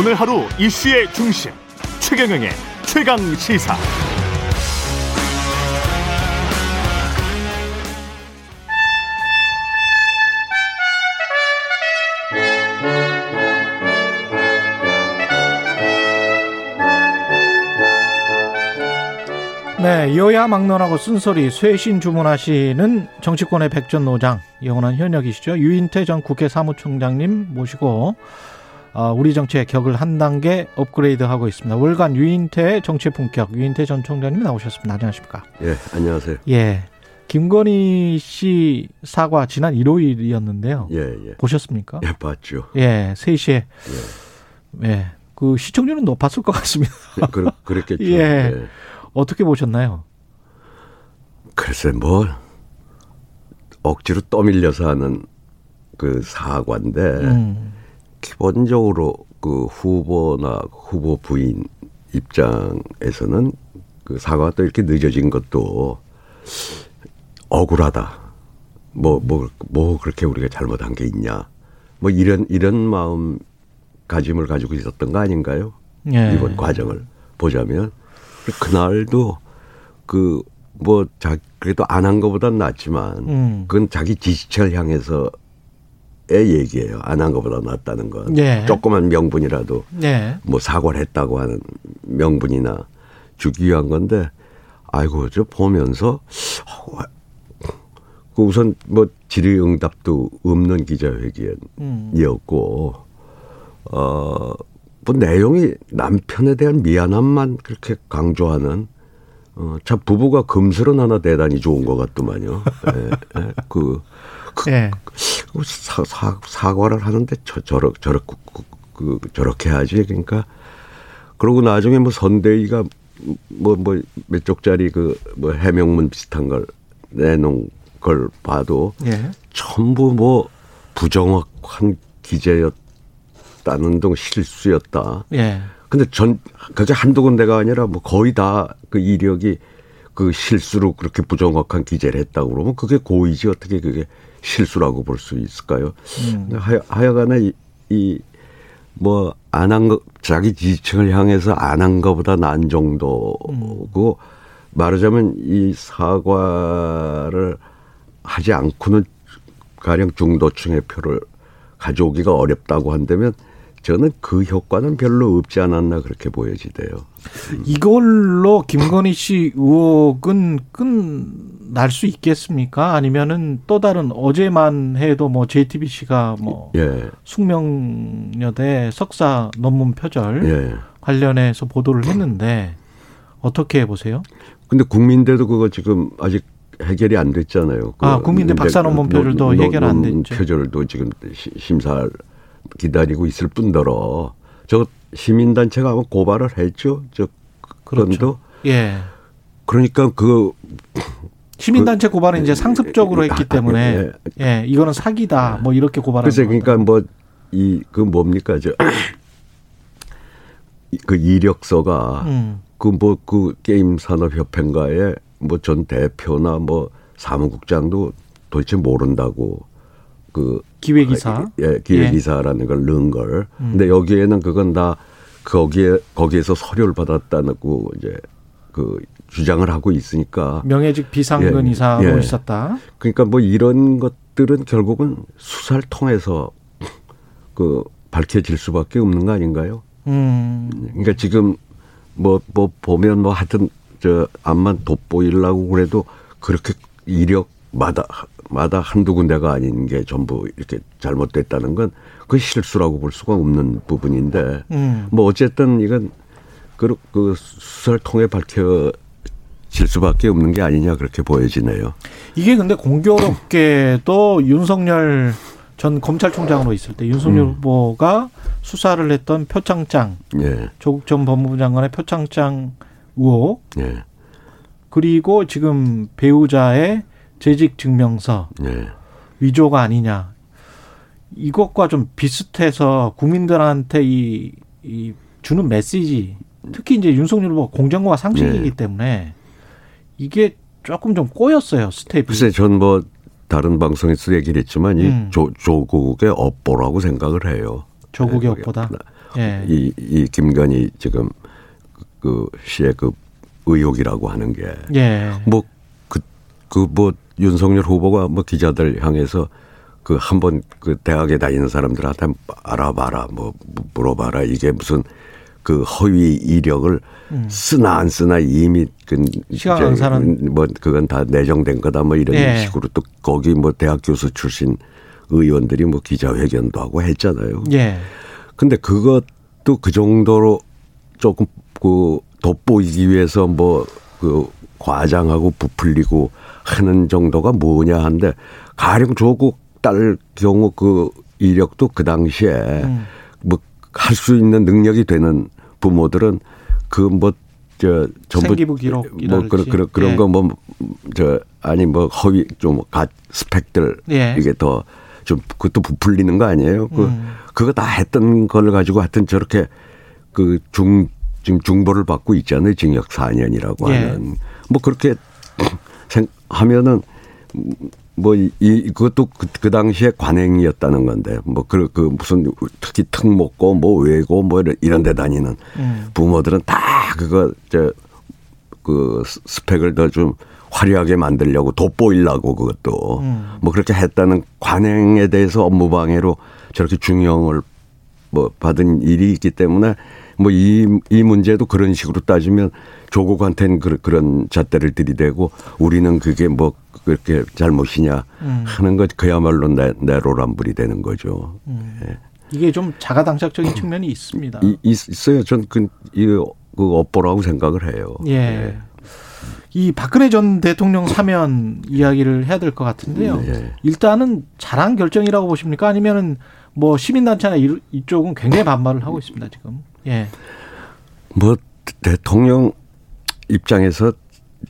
오늘 하루 이슈의 중심 최경영의 최강 시사. 네, 여야 막론하고 쓴소리 쇄신 주문하시는 정치권의 백전노장 영원한 현역이시죠 유인태 전 국회 사무총장님 모시고 어, 우리 정치의 격을 한 단계 업그레이드하고 있습니다. 월간 유인태 정치의 품격 유인태 전 총장님 나오셨습니다. 안녕하십니까? 예, 안녕하세요. 예, 김건희 씨 사과 지난 일요일이었는데요. 예, 예. 보셨습니까? 예, 봤죠. 예, 3시에 예. 예, 그 시청률은 높았을 것 같습니다. 예, 그, 그랬겠죠. 예. 어떻게 보셨나요? 글쎄, 뭐, 억지로 떠밀려서 하는 그 사과인데, 음, 기본적으로 그 후보나 후보 부인 입장에서는 그 사과가 또 이렇게 늦어진 것도 억울하다. 뭐, 뭐, 뭐 그렇게 우리가 잘못한 게 있냐. 뭐 이런, 이런 마음 가짐을 가지고 있었던 거 아닌가요? 예. 이번 과정을 보자면. 그날도 그, 뭐, 자, 그래도 안 한 것보단 낫지만, 음. 그건 자기 지지층을 향해서의 얘기예요. 안 한 것보다 낫다는 건. 예. 조그만 명분이라도 예, 뭐 사과를 했다고 하는 명분이나 주기 위한 건데, 아이고, 저 보면서, 어, 그 우선 뭐 질의응답도 없는 기자회견이었고, 어, 뭐 내용이 남편에 대한 미안함만 그렇게 강조하는, 어, 참 부부가 금슬은 하나 대단히 좋은 것 같더만요. 예, 예, 그, 그, 예. 사, 사, 사과를 하는데 저, 저러, 저러, 그, 그, 저렇게 하지. 그러니까, 그러고 나중에 뭐 선대위가 뭐, 뭐, 몇 쪽짜리 그, 뭐 해명문 비슷한 걸 내놓은 걸 봐도 예. 전부 뭐 부정확한 기재였다는 등 실수였다. 예. 근데 전, 그저 한두 군데가 아니라 뭐 거의 다 그 이력이 그 실수로 그렇게 부정확한 기재를 했다고 그러면 그게 고의지 어떻게 그게 실수라고 볼 수 있을까요? 음. 하여, 하여간에 이, 이 뭐, 안 한 거, 자기 지지층을 향해서 안 한 거보다 난 정도고, 말하자면 이 사과를 하지 않고는 가령 중도층의 표를 가져오기가 어렵다고 한다면 저는 그 효과는 별로 없지 않았나 그렇게 보여지대요. 이걸로 김건희 씨 의혹은 끝날 수 있겠습니까? 아니면은 또 다른 어제만 해도 뭐 JTBC가 뭐 예, 숙명여대 석사 논문 표절 예. 관련해서 보도를 했는데 어떻게 보세요? 근데 국민대도 그거 지금 아직 해결이 안 됐잖아요. 그 아, 국민대 박사 논문 표절도 논- 해결 안 됐죠. 표절도 지금 시- 심사를 기다리고 있을 뿐더러 저 시민단체가 아마 고발을 했죠. 저 그렇죠. 그런도 예. 그러니까 그 시민단체 고발은 이제 상습적으로 했기 때문에 예, 이거는 사기다. 뭐 이렇게 글쎄 거다. 그러니까 뭐 이 그 뭡니까 저 그 이력서가 음. 그뭐그 게임 산업 협회인가에 뭐 전 대표나 뭐 사무국장도 도대체 모른다고 그 기획이사. 예, 기획이사라는 걸 넣은 걸. 음. 근데 여기에는 그건 다 거기에 거기에서 서류를 받았다고 이제 그 주장을 하고 있으니까 명예직 비상근 예, 이사로 예. 있었다. 그러니까 뭐 이런 것들은 결국은 수사를 통해서 그 밝혀질 수밖에 없는 거 아닌가요? 음. 그러니까 지금 뭐, 뭐 보면 뭐 하여튼 저 암만 돋보이려고 그래도 그렇게 이력 마다 마다 한두 군데가 아닌 게 전부 이렇게 잘못됐다는 건 그 실수라고 볼 수가 없는 부분인데 음. 뭐 어쨌든 이건 그, 그 수사를 통해 밝혀 질 수밖에 없는 게 아니냐 그렇게 보여지네요. 이게 근데 공교롭게도 윤석열 전 검찰총장으로 있을 때 윤석열 음. 후보가 수사를 했던 표창장 예, 조국 전 법무부 장관의 표창장 의혹 예, 그리고 지금 배우자의 재직 증명서 예. 위조가 아니냐 이것과 좀 비슷해서 국민들한테 이, 이 주는 메시지 특히 이제 윤석열 후보 공정과 상식이기 네. 때문에 이게 조금 좀 꼬였어요 스텝이. 글쎄 전뭐 다른 방송에서 얘기를 했지만 음. 이 조, 조국의 업보라고 생각을 해요. 조국의 네, 업보다. 예. 이, 이 김건희 지금 그 씨의 그 의혹이라고 하는 게 예. 뭐 그 그 뭐 윤석열 후보가 뭐 기자들 향해서 그 한번 그 대학에 다니는 사람들한테 알아봐라 뭐 물어봐라 이게 무슨 그 허위 이력을 쓰나 안 쓰나 이미 그 음. 시간 강사는 뭐 그건 다 내정된 거다 뭐 이런 예. 식으로 또 거기 뭐 대학 교수 출신 의원들이 뭐 기자회견도 하고 했잖아요. 예. 근데 그것도 그 정도로 조금 그 돋보이기 위해서 뭐 그 과장하고 부풀리고 하는 정도가 뭐냐 한데 가령 조국 딸 경우 그 이력도 그 당시에 음. 뭐할 수 있는 능력이 되는 부모들은 그뭐 저 전부 생기부 기록이랄지. 뭐 그런 그런 그런 예. 거뭐 저 아니 뭐 허위 좀 가 스펙들 예. 이게 더 좀 그것도 부풀리는 거 아니에요? 그 음. 그거 다 했던 걸 가지고 하여튼 저렇게 그 중 지금 중보를 받고 있잖아요. 징역 4년이라고 예. 하는 뭐 그렇게 생 하면은 뭐 이 그것도 그, 그 당시에 관행이었다는 건데 뭐그 그 무슨 특히 특 먹고 뭐 외고 뭐 이런- 이런 데 다니는 음. 부모들은 다 그거 저그 스펙을 더 좀 화려하게 만들려고 돋보이려고 그것도 음. 뭐 그렇게 했다는 관행에 대해서 업무 방해로 저렇게 중형을 뭐 받은 일이 있기 때문에 뭐 이 이 문제도 그런 식으로 따지면 조국한테는 그, 그런 잣대를 들이대고 우리는 그게 뭐 그렇게 잘못이냐 음. 하는 것 그야말로 내, 내로란불이 되는 거죠. 이게 좀 자가당착적인 측면이 있습니다. 이, 있어요. 전그 이그 업보라고 생각을 해요. 예. 이 박근혜 전 대통령 사면 이야기를 해야 될 것 같은데요. 예. 일단은 잘한 결정이라고 보십니까? 아니면은 뭐 시민단체나 이- 이쪽은 굉장히 반발을 하고 있습니다, 지금. 예. 뭐 대통령 입장에서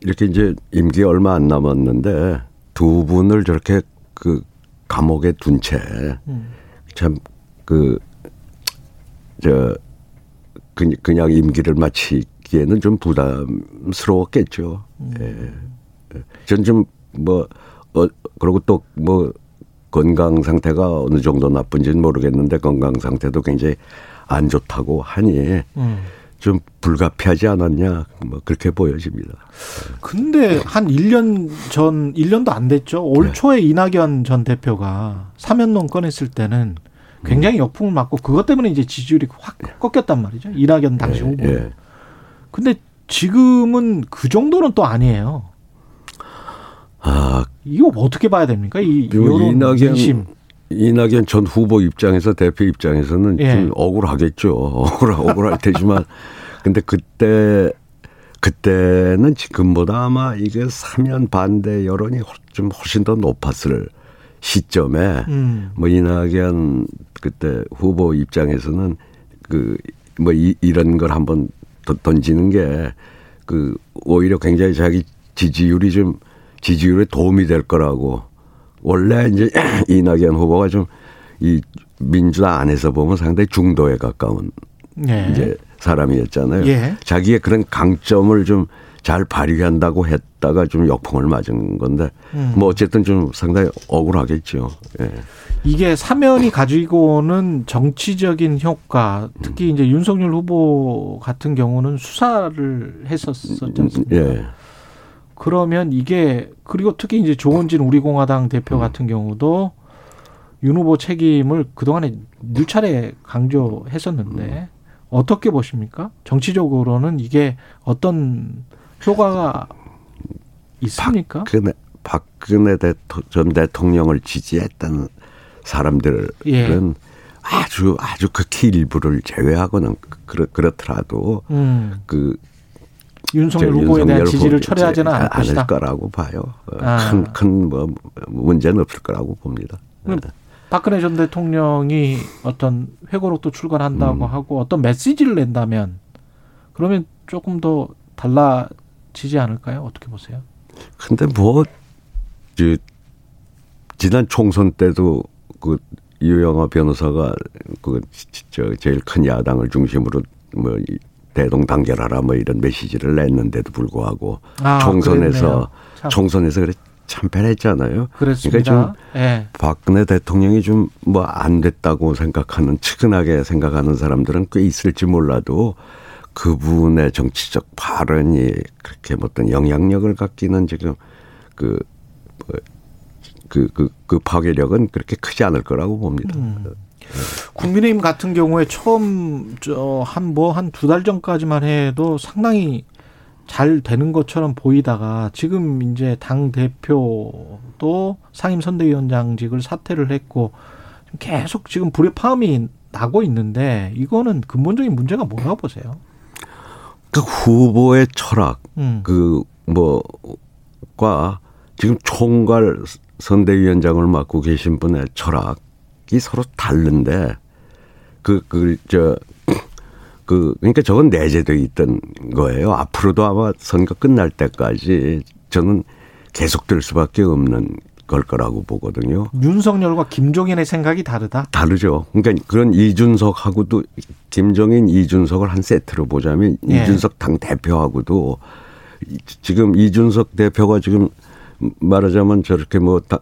이렇게 이제 임기 얼마 안 남았는데 두 분을 저렇게 그 감옥에 둔 채 참 그저 그냥 임기를 마치기에는 좀 부담스러웠겠죠. 예. 전 좀뭐 어, 그리고 또뭐 건강 상태가 어느 정도 나쁜지는 모르겠는데 건강 상태도 굉장히 안 좋다고 하니 음. 좀 불가피하지 않았냐 뭐 그렇게 보여집니다. 근데 한 1년 전, 1년도 안 됐죠. 올 네. 초에 이낙연 전 대표가 사면론 꺼냈을 때는 굉장히 역풍을 맞고 그것 때문에 이제 지지율이 확 꺾였단 말이죠. 이낙연 당시 후보. 예. 근데 지금은 그 정도는 또 아니에요. 아 이거 어떻게 봐야 됩니까? 이 여론 이낙연 민심. 이낙연 전 후보 입장에서 대표 입장에서는 예. 좀 억울하겠죠. 억울 억울할 테지만 근데 그때 그때는 지금보다 아마 이게 사면 반대 여론이 훨- 좀 훨씬 더 높았을 시점에 음. 뭐 이낙연 그때 후보 입장에서는 그 뭐 이런 걸 한번 던- 던지는 게 그 오히려 굉장히 자기 지지율이 좀 지지율에 도움이 될 거라고 원래 이제 이낙연 후보가 좀 이 민주당 안에서 보면 상당히 중도에 가까운 네. 이제 사람이었잖아요. 예. 자기의 그런 강점을 좀 잘 발휘한다고 했다가 좀 역풍을 맞은 건데 음. 뭐 어쨌든 좀 상당히 억울하겠죠. 예. 이게 사면이 가지고는 정치적인 효과, 특히 이제 윤석열 후보 같은 경우는 수사를 했었었지 않습니까? 예. 그러면 이게 그리고 특히 이제 조원진 우리공화당 대표 음. 같은 경우도 윤 후보 책임을 그동안에 누차례 강조했었는데 어떻게 보십니까? 정치적으로는 이게 어떤 효과가 있습니까? 박근혜, 박근혜 대토, 전 대통령을 지지했던 사람들은 예. 아주 아주 극히 일부를 제외하고는 그렇, 그렇더라도 음, 그 윤석열 저 후보에 대한 지지를 철회하지는 않을 것이다. 거라고 봐요. 아. 큰큰 뭐 문제는 없을 거라고 봅니다. 그럼 박근혜 전 대통령이 어떤 회고록도 출간한다고 음. 하고 어떤 메시지를 낸다면 그러면 조금 더 달라지지 않을까요? 어떻게 보세요? 근데 뭐, 저, 지난 총선 때도 그 유영아 변호사가 그, 저, 제일 큰 야당을 중심으로 뭐, 이 대동단결하라 뭐 이런 메시지를 냈는데도 불구하고 아, 총선에서. 총선에서 그래 참패했잖아요. 그렇습니다. 그러니까 좀 예. 박근혜 대통령이 좀 뭐 안 됐다고 생각하는 측은하게 생각하는 사람들은 꽤 있을지 몰라도 그분의 정치적 발언이 그렇게 뭐 어떤 영향력을 갖기는 지금 그, 뭐 그, 그, 그 파괴력은 그렇게 크지 않을 거라고 봅니다. 음. 국민의힘 같은 경우에 처음 저 한 뭐 한 두 달 전까지만 해도 상당히 잘 되는 것처럼 보이다가 지금 이제 당 대표도 상임 선대위원장직을 사퇴를 했고 계속 지금 불협화음이 나고 있는데 이거는 근본적인 문제가 뭐라고 보세요? 그 후보의 철학, 음. 그 뭐과 지금 총괄 선대위원장을 맡고 계신 분의 철학이 서로 다른데 그 그 저 그 그러니까 저건 내재돼 있던 거예요. 앞으로도 아마 선거 끝날 때까지 저는 계속될 수밖에 없는 걸 거라고 보거든요. 윤석열과 김종인의 생각이 다르다. 다르죠. 그러니까 그런 이준석하고도 김정인 이준석을 한 세트로 보자면 예. 이준석 당 대표하고도 이- 지금 이준석 대표가 지금 말하자면 저렇게 뭐다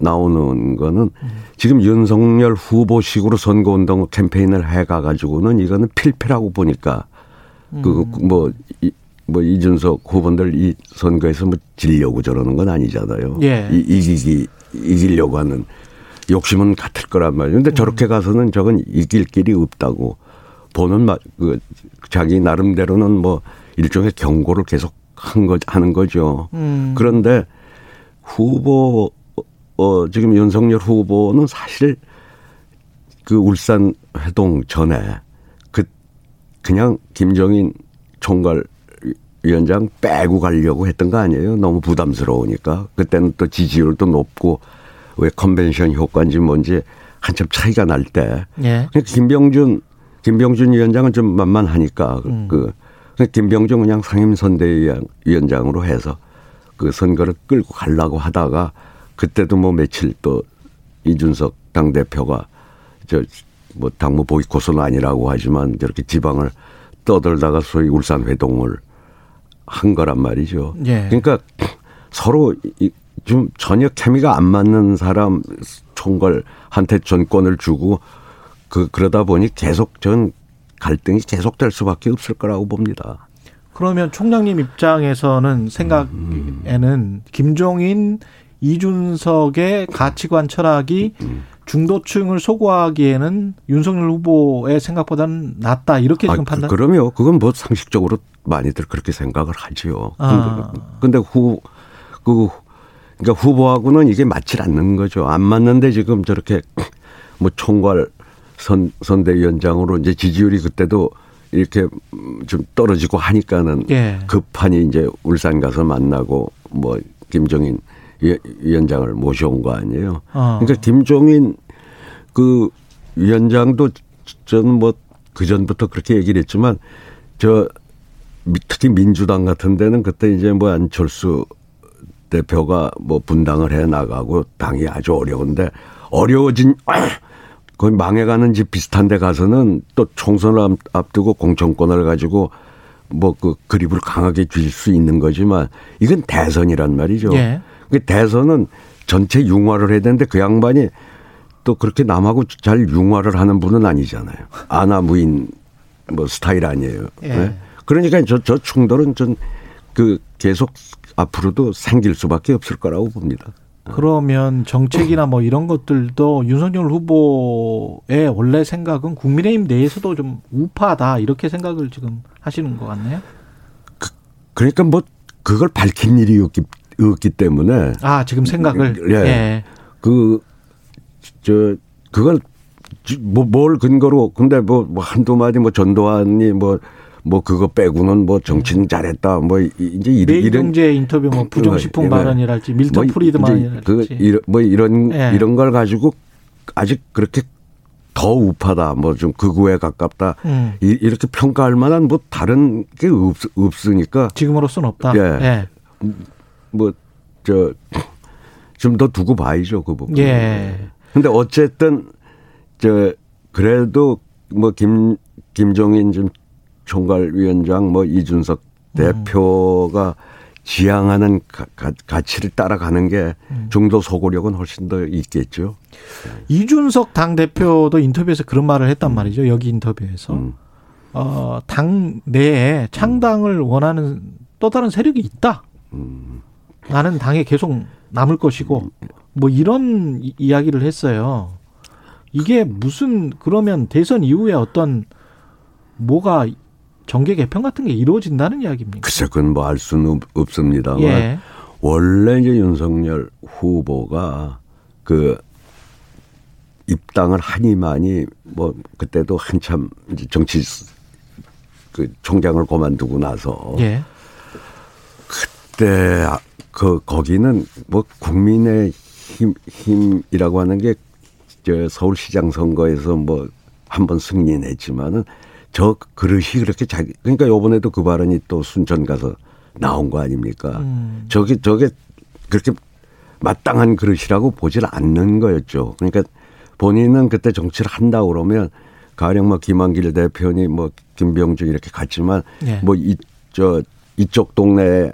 나오는 거는 지금 윤석열 후보식으로 선거운동 캠페인을 해가 가지고는 이거는 필패라고 보니까 그뭐 뭐 이준석 후보들 이 선거에서 뭐 지려고 저러는 건 아니잖아요. 예. 이, 이기기 이기려고 하는 욕심은 같을 거란 말이에요. 근데 저렇게 가서는 저건 이길 길이 없다고 보는 마, 그 자기 나름대로는 뭐 일종의 경고를 계속 한 거, 하는 거죠. 음. 그런데 후보, 어, 지금 윤석열 후보는 사실 그 울산 회동 전에 그, 그냥 김정인 총괄 위원장 빼고 가려고 했던 거 아니에요? 너무 부담스러우니까. 그때는 또 지지율도 높고 왜 컨벤션 효과인지 뭔지 한참 차이가 날 때. 예. 김병준, 김병준 위원장은 좀 만만하니까 음. 그, 그 김병준 그냥 상임선대위원장으로 해서 그 선거를 끌고 가려고 하다가 그때도 뭐 며칠 또 이준석 당 대표가 저 뭐 당무 보이콧은 아니라고 하지만 저렇게 지방을 떠들다가 소위 울산 회동을 한 거란 말이죠. 예. 그러니까 서로 이- 좀 전혀 케미가 안 맞는 사람 총괄한테 전권을 주고 그 그러다 보니 계속 전 갈등이 계속될 수밖에 없을 거라고 봅니다. 그러면 총장님 입장에서는 생각에는 김종인 이준석의 가치관 철학이 중도층을 소구하기에는 윤석열 후보의 생각보다는 낫다 이렇게 지금 아, 판단. 그, 러면 그건 뭐 상식적으로 많이들 그렇게 생각을 하지요. 아. 근데, 근데 후, 그, 그러니까 후보하고는 이게 맞질 않는 거죠. 안 맞는데 지금 저렇게 뭐 총괄 선, 선대위원장으로 이제 지지율이 그때도 이렇게 좀 떨어지고 하니까는 예. 급하니 이제 울산 가서 만나고 뭐 김종인 위- 위원장을 모셔온 거 아니에요. 어. 그러니까 김종인 그 위원장도 저는 뭐 그 전부터 그렇게 얘기를 했지만 저 미- 특히 민주당 같은 데는 그때 이제 뭐 안철수 대표가 뭐 분당을 해 나가고 당이 아주 어려운데 어려워진 거의 망해가는 집 비슷한 데 가서는 또 총선을 앞- 앞두고 공천권을 가지고 뭐 그 그립을 강하게 줄 수 있는 거지만 이건 대선이란 말이죠. 예. 그 대선은 전체 융화를 해야 되는데 그 양반이 또 그렇게 남하고 잘 융화를 하는 분은 아니잖아요. 아나 무인 뭐 스타일 아니에요. 예. 네? 그러니까 저, 저 충돌은 전 그 계속 앞으로도 생길 수밖에 없을 거라고 봅니다. 그러면 정책이나 뭐 이런 것들도 윤석열 후보의 원래 생각은 국민의힘 내에서도 좀 우파다 이렇게 생각을 지금 하시는 것 같네요. 그 러니까 뭐 그걸 밝힌 일이 없기, 없기 때문에 아 지금 생각을 예. 예. 그, 저, 그걸, 지- 뭐, 뭘 근거로, 근데 뭐, 뭐 한두 마디 뭐 전두환이 뭐, 뭐 그거 빼고는 뭐 정치는 잘했다. 뭐, 이- 이제 이런, 이런. 인터뷰 뭐 부정식품 예, 예. 발언이랄지 밀턴 뭐 프리드만이랄지 그, 이런, 뭐 이런, 예. 이런 걸 가지고 아직 그렇게 더 우파다. 뭐 좀 극우에 가깝다. 음. 이- 이렇게 평가할 만한 뭐 다른 게 없, 없으니까 지금으로서는 없다. 예. 뭐, 저, 좀 더 두고 봐야죠, 그 부분. 예. 근데 어쨌든, 저, 그래도 뭐, 김, 김종인 좀 총괄위원장, 뭐, 이준석 음. 대표가 지향하는 가, 가 치를 따라가는 게 음. 중도 소구력은 훨씬 더 있겠죠. 이준석 당 대표도 인터뷰에서 그런 말을 했단 말이죠. 여기 인터뷰에서 음. 어, 당 내에 창당을 원하는 또 다른 세력이 있다. 음. 나는 당에 계속 남을 것이고 뭐 이런 이- 이야기를 했어요. 이게 무슨 그러면 대선 이후에 어떤 뭐가 정계 개편 같은 게 이루어진다는 이야기입니까? 글쎄 그건 뭐 알 수는 없- 없습니다만 예. 원래 이제 윤석열 후보가 그 입당을 하니만이 뭐 그때도 한참 이제 정치 그 총장을 그만두고 나서 예. 그때 아- 그 거기는 뭐 국민의 힘 힘이라고 하는 게 저 서울시장 선거에서 뭐 한 번 승리했지만은 저 그릇이 그렇게 자기 그러니까 요번에도 그 발언이 또 순천 가서 나온 거 아닙니까? 음. 저게 저게 그렇게 마땅한 그릇이라고 보질 않는 거였죠. 그러니까 본인은 그때 정치를 한다 그러면 가령 뭐 김한길 대표니 뭐 김병준 이렇게 갔지만 예. 뭐이 저 이쪽 동네에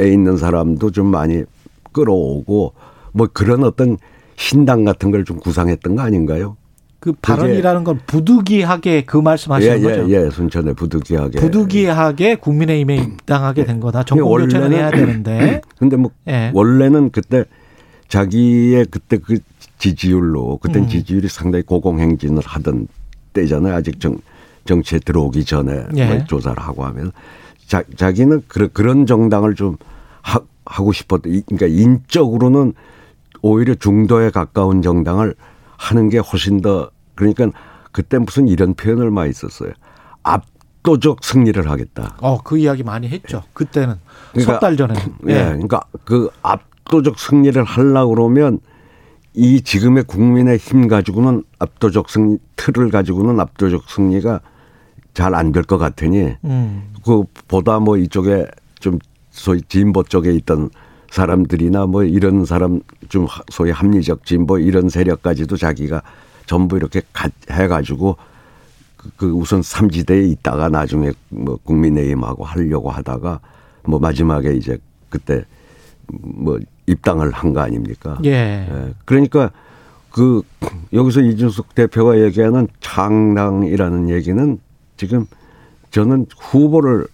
있는 사람도 좀 많이 끌어오고 뭐 그런 어떤 신당 같은 걸 좀 구상했던 거 아닌가요? 그 발언이라는 건 부득이하게 그 말씀하시는 예, 거죠. 예, 예. 순천에 부득이하게. 부득이하게 국민의힘에 입당하게 된 거다. 정권 교체는 해야 되는데. 근데 뭐 예. 원래는 그때 자기의 그때 그 지지율로 그때 음. 지지율이 상당히 고공행진을 하던 때잖아요. 아직 정 정치에 들어오기 전에 예. 뭐 조사를 하고 하면 자, 자기는 그런 그런 정당을 좀 하, 하고 싶었던 이- 그러니까 인적으로는 오히려 중도에 가까운 정당을 하는 게 훨씬 더 그러니까 그때 무슨 이런 표현을 많이 썼어요. 압도적 승리를 하겠다. 어, 그 이야기 많이 했죠. 그때는 그러니까- 석달 전에. 예. 그러니까 그 압도적 승리를 하려고 그러면 이 지금의 국민의 힘 가지고는 압도적 승리 틀을 가지고는 압도적 승리가 잘 안 될 것 같으니 음. 그 보다 뭐 이쪽에 좀 소위 진보 쪽에 있던 사람들이나 뭐 이런 사람 좀 소위 합리적 진보 이런 세력까지도 자기가 전부 이렇게 가- 해가지고 그- 그 우선 삼지대에 있다가 나중에 뭐 국민의힘하고 하려고 하다가 뭐 마지막에 이제 그때 뭐 입당을 한 거 아닙니까? 예. 예. 그러니까 그 여기서 이준석 대표가 얘기하는 창당이라는 얘기는 지금 저는 후보를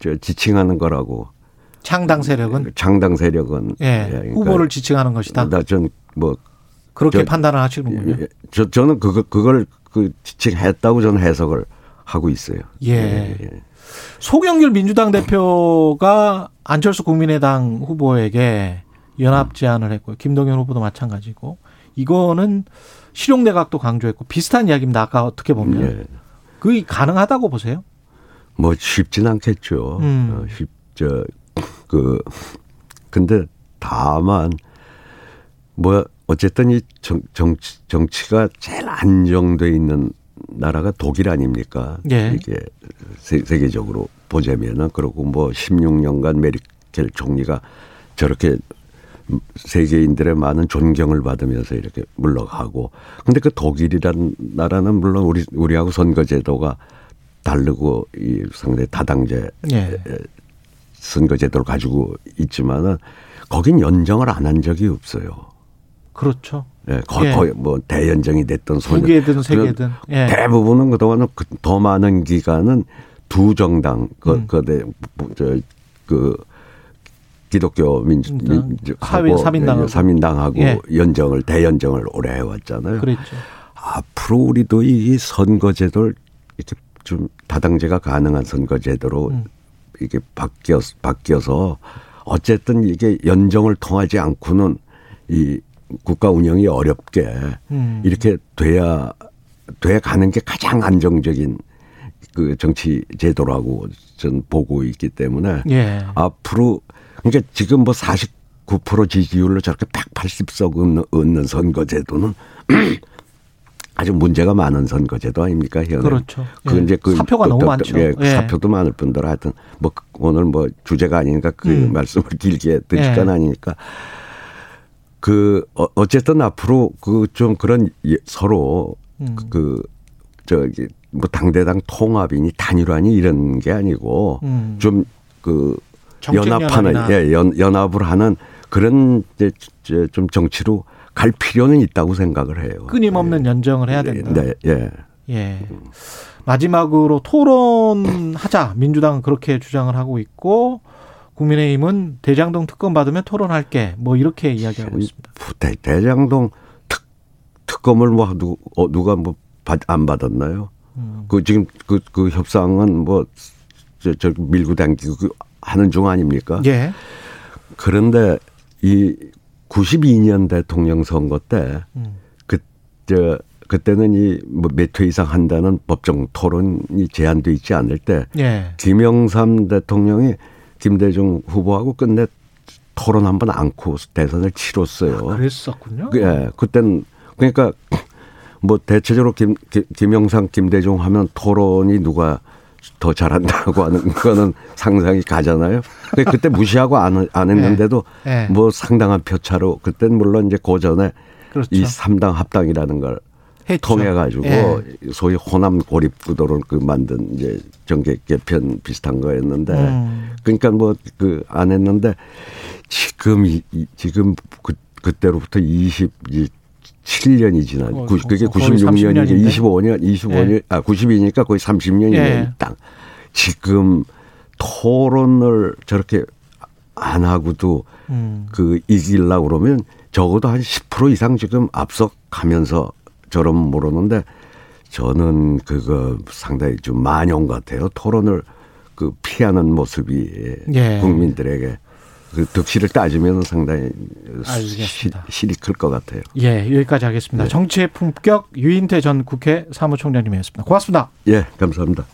저 지칭하는 거라고 창당 세력은 창당 세력은 예. 그러니까 후보를 지칭하는 것이다. 나전뭐 그렇게 저- 판단을 하시는군요. 저 저는 그거 그걸 그 지칭했다고 저는 해석을 하고 있어요. 예. 소경길 민주당 대표가 안철수 국민의당 후보에게 연합 제안을 했고요. 김동연 후보도 마찬가지고 이거는 실용내각도 강조했고 비슷한 이야기입니다. 아까 어떻게 보면 예. 그게 가능하다고 보세요? 뭐 쉽진 않겠죠. 음. 어, 쉽, 저, 그, 근데 다만, 뭐, 어쨌든 이 정, 정치, 정치가 제일 안정돼 있는 나라가 독일 아닙니까? 예. 이게 세, 세계적으로 보자면은, 그리고 뭐 16년간 메리켈 총리가 저렇게 세계인들의 많은 존경을 받으면서 이렇게 물러가고. 근데 그 독일이란 나라는 물론 우리, 우리하고 선거제도가 다르고 이 상당히 다당제 예. 선거제도를 가지고 있지만은 거긴 연정을 안 한 적이 없어요. 그렇죠. 예, 거의, 예. 거의 뭐 대연정이 됐던 두 개든 세 개든. 예. 대부분은 그동안은 그- 더 많은 기간은 두 정당 그, 음. 그대 저, 그 기독교 민주 민주당, 민주- 사회- 하고 사민당하고. 예, 사민당하고 예. 연정을 대연정을 오래 해왔잖아요. 그랬죠. 앞으로 우리도 이 선거제도를 이렇게 좀 다당제가 가능한 선거제도로 음. 이게 바뀌어 바뀌어서 어쨌든 이게 연정을 통하지 않고는 이 국가 운영이 어렵게 음. 이렇게 돼야 돼 가는 게 가장 안정적인 그 정치 제도라고 전 보고 있기 때문에 예. 앞으로 그러니까 지금 뭐 49% 지지율로 저렇게 180석 얻는, 얻는 선거제도는 아주 문제가 많은 선거제도 아닙니까? 현행. 그렇죠. 그 예. 이제 그 사표가 너무 또- 또- 많죠. 예, 예. 사표도 많을 뿐더러 하여튼 뭐 그- 오늘 뭐 주제가 아니니까 그 음. 말씀을 길게 드릴 예. 건 아니니까 그 어- 어쨌든 앞으로 그 좀 그런 예- 서로 음. 그 저기 뭐 당대당 통합이니 단일화니 이런 게 아니고 음. 좀그 연합하는 예, 연, 연합을 하는 그런 이제 좀 정치로 갈 필요는 있다고 생각을 해요. 끊임없는 예. 연정을 해야 된다. 네, 예. 예. 마지막으로 토론하자. 민주당은 그렇게 주장을 하고 있고 국민의힘은 대장동 특검 받으면 토론할게. 뭐 이렇게 이야기하고 있습니다. 대, 대장동 특, 특검을 뭐 누, 어, 누가 뭐 안 받았나요? 음. 그 지금 그, 그 협상은 뭐 저, 저 밀고 당기고 그 하는 중 아닙니까? 예. 그런데 이 92년 대통령 선거 때 음. 그저 그때는 이뭐몇 회 이상 한다는 법정 토론이 제한돼 있지 않을 때 예. 김영삼 대통령이 김대중 후보하고 끝내 토론 한번 안고 대선을 치렀어요. 아, 그랬었군요. 예, 그땐 그러니까 뭐 대체적으로 김, 김 영삼, 김대중 하면 토론이 누가 더 잘한다고 하는 거는 상상이 가잖아요. 근데 그때 무시하고 안, 안 했는데도 네. 네. 뭐 상당한 표차로 그땐 물론 이제 고전에 그렇죠. 이 3당 합당이라는 걸 했죠. 통해 가지고 네. 소위 호남 고립 구도를 그 만든 이제 정계 개편 비슷한 거였는데 음. 그러니까 뭐 그 안 했는데 지금 이, 지금 그 그때로부터 20 7년이 지난 어, 그게 96년이니까 25년 25년 예. 아 90이니까 거의 30년이 예. 딱 지금 토론을 저렇게 안 하고도 음. 그 이길라 그러면 적어도 한 10% 이상 지금 앞서 가면서 저런 모르는데 저는 그거 상당히 좀 만용 같아요. 토론을 그 피하는 모습이 예. 국민들에게 그 득실을 따지면 상당히 알겠습니다. 실이 클 것 같아요. 예, 여기까지 하겠습니다. 네. 정치의 품격 유인태 전 국회 사무총장님이었습니다. 고맙습니다. 예, 감사합니다.